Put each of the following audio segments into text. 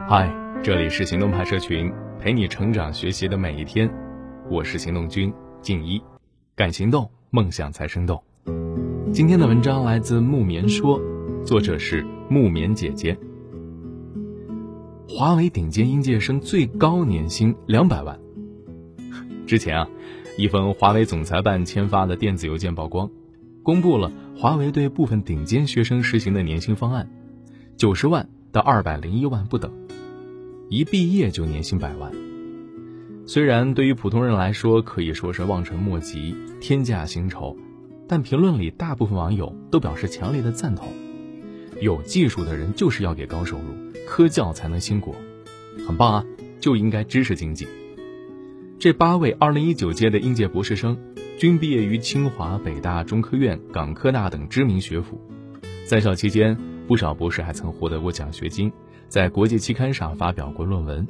嗨，这里是行动派社群，陪你成长学习的每一天。我是行动君静一，敢行动，梦想才生动。今天的文章来自木棉说，作者是木棉姐姐。华为顶尖应届生最高年薪两百万。之前啊，一封华为总裁办签发的电子邮件曝光，公布了华为对部分顶尖学生实行的年薪方案，九十万到二百零一万不等。一毕业就年薪百万，虽然对于普通人来说可以说是望尘莫及、天价薪酬，但评论里大部分网友都表示强烈的赞同。有技术的人就是要给高收入，科教才能兴国，很棒啊！就应该知识经济。这八位2019届的应届博士生，均毕业于清华、北大、中科院、港科大等知名学府，在校期间，不少博士还曾获得过奖学金。在国际期刊上发表过论文。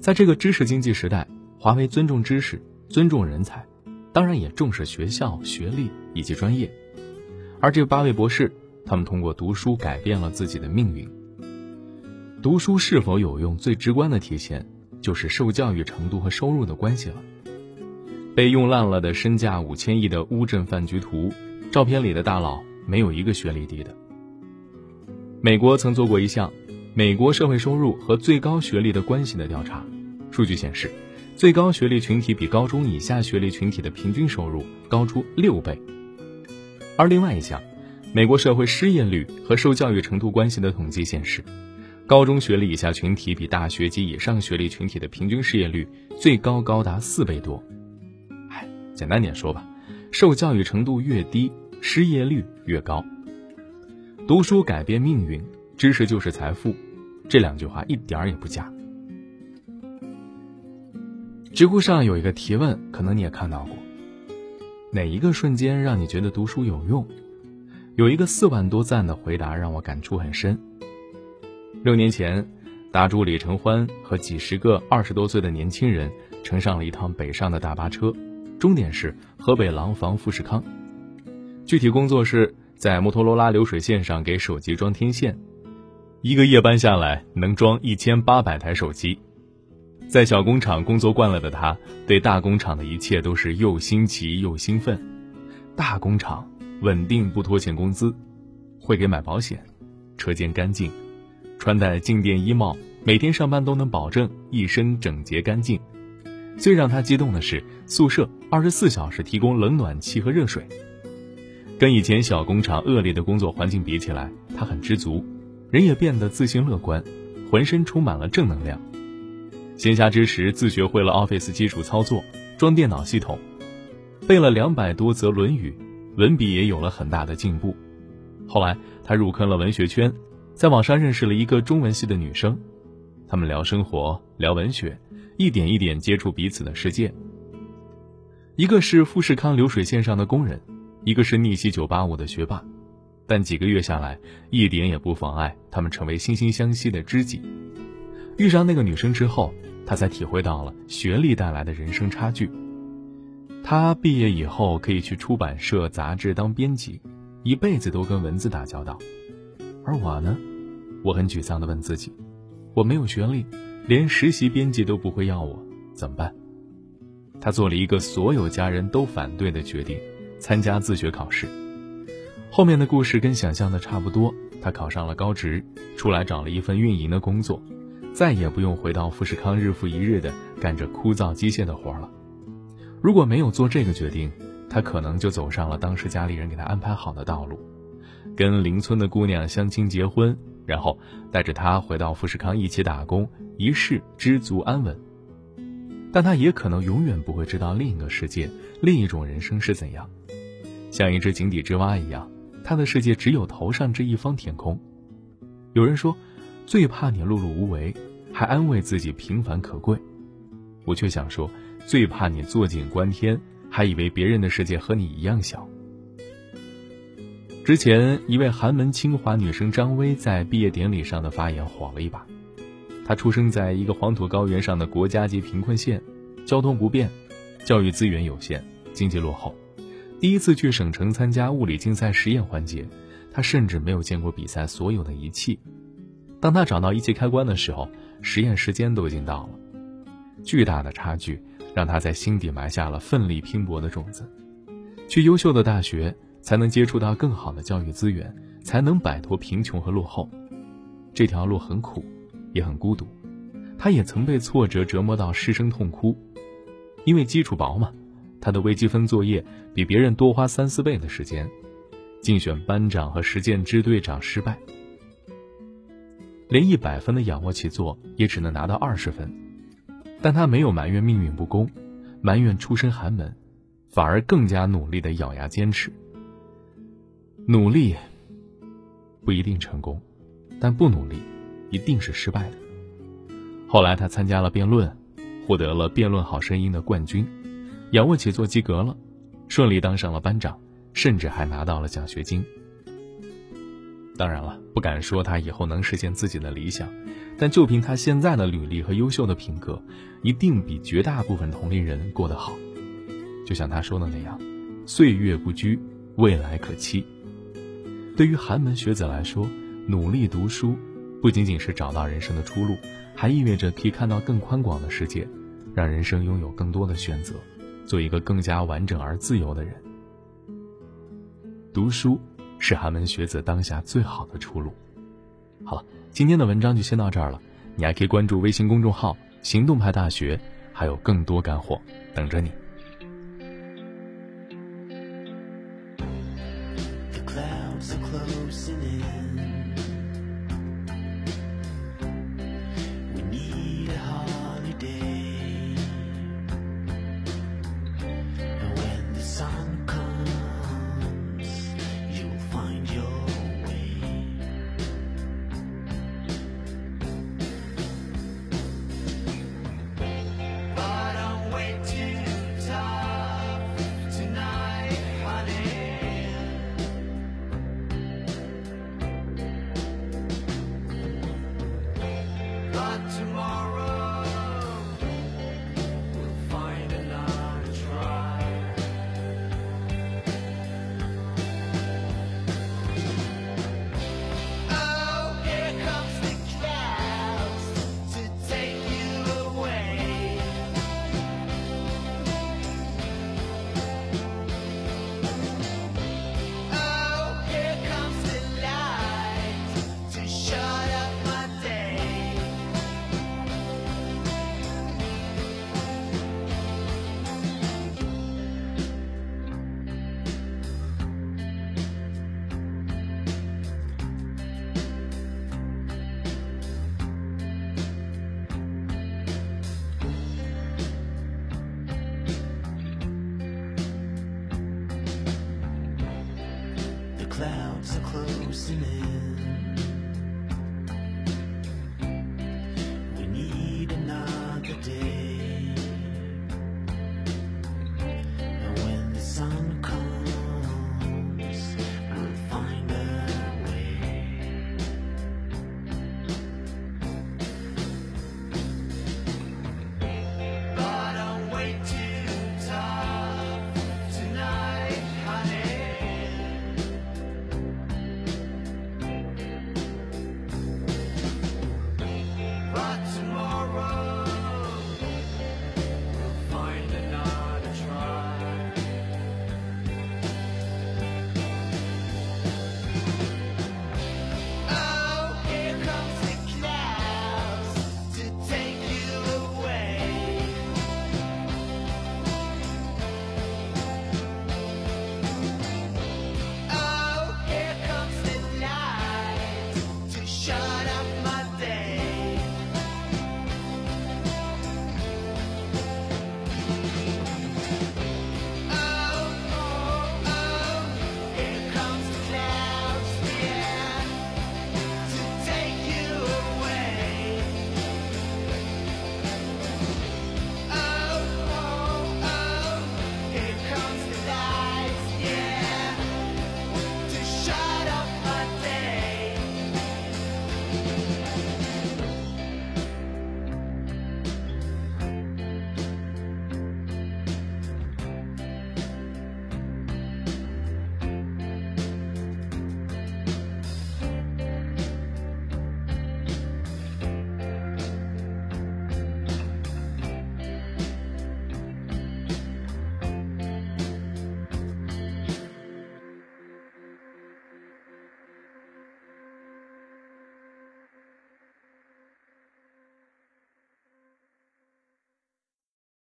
在这个知识经济时代，华为尊重知识，尊重人才，当然也重视学校、学历以及专业。而这八位博士，他们通过读书改变了自己的命运。读书是否有用，最直观的体现就是受教育程度和收入的关系了。被用烂了的身价五千亿的乌镇饭局图，照片里的大佬没有一个学历低的。美国曾做过一项。美国社会收入和最高学历的关系的调查，数据显示，最高学历群体比高中以下学历群体的平均收入高出六倍。而另外一项，美国社会失业率和受教育程度关系的统计显示，高中学历以下群体比大学及以上学历群体的平均失业率最高高达四倍多。哎，简单点说吧，受教育程度越低，失业率越高。读书改变命运，知识就是财富。这两句话一点儿也不假。知乎上有一个提问，可能你也看到过，哪一个瞬间让你觉得读书有用？有一个四万多赞的回答让我感触很深。六年前，答主李承欢和几十个二十多岁的年轻人乘上了一趟北上的大巴车，终点是河北廊坊富士康。具体工作是在摩托罗拉流水线上给手机装天线。一个夜班下来能装一千八百台手机，在小工厂工作惯了的他，对大工厂的一切都是又新奇又兴奋。大工厂稳定不拖欠工资，会给买保险，车间干净，穿戴静电衣帽，每天上班都能保证一身整洁干净。最让他激动的是，宿舍二十四小时提供冷暖气和热水。跟以前小工厂恶劣的工作环境比起来，他很知足。人也变得自信乐观，浑身充满了正能量。闲暇之时，自学会了 Office 基础操作，装电脑系统，背了两百多则《论语》，文笔也有了很大的进步。后来，他入坑了文学圈，在网上认识了一个中文系的女生，他们聊生活，聊文学，一点一点接触彼此的世界。一个是富士康流水线上的工人，一个是逆袭985的学霸。但几个月下来，一点也不妨碍他们成为惺惺相惜的知己。遇上那个女生之后，他才体会到了学历带来的人生差距。他毕业以后可以去出版社、杂志当编辑，一辈子都跟文字打交道。而我呢，我很沮丧地问自己：我没有学历，连实习编辑都不会要我，怎么办？他做了一个所有家人都反对的决定：参加自学考试。后面的故事跟想象的差不多，他考上了高职，出来找了一份运营的工作，再也不用回到富士康日复一日的干着枯燥机械的活了。如果没有做这个决定，他可能就走上了当时家里人给他安排好的道路，跟邻村的姑娘相亲结婚，然后带着她回到富士康一起打工，一世知足安稳。但他也可能永远不会知道另一个世界、另一种人生是怎样，像一只井底之蛙一样。他的世界只有头上这一方天空。有人说，最怕你碌碌无为，还安慰自己平凡可贵。我却想说，最怕你坐井观天，还以为别人的世界和你一样小。之前一位寒门清华女生张薇在毕业典礼上的发言火了一把。她出生在一个黄土高原上的国家级贫困县，交通不便，教育资源有限，经济落后。第一次去省城参加物理竞赛实验环节，他甚至没有见过比赛所有的仪器。当他找到仪器开关的时候，实验时间都已经到了。巨大的差距让他在心底埋下了奋力拼搏的种子。去优秀的大学，才能接触到更好的教育资源，才能摆脱贫穷和落后。这条路很苦，也很孤独。他也曾被挫折折磨到失声痛哭，因为基础薄嘛。他的微积分作业比别人多花三四倍的时间，竞选班长和实践支队长失败，连一百分的仰卧起坐也只能拿到二十分。但他没有埋怨命运不公，埋怨出身寒门，反而更加努力的咬牙坚持。努力不一定成功，但不努力一定是失败的。后来他参加了辩论，获得了辩论好声音的冠军。仰卧起坐及格了，顺利当上了班长，甚至还拿到了奖学金。当然了，不敢说他以后能实现自己的理想，但就凭他现在的履历和优秀的品格，一定比绝大部分同龄人过得好。就像他说的那样：“岁月不居，未来可期。”对于寒门学子来说，努力读书不仅仅是找到人生的出路，还意味着可以看到更宽广的世界，让人生拥有更多的选择。做一个更加完整而自由的人。读书是寒门学子当下最好的出路。好了，今天的文章就先到这儿了。你还可以关注微信公众号“行动派大学”，还有更多干货等着你。Clouds are closing in.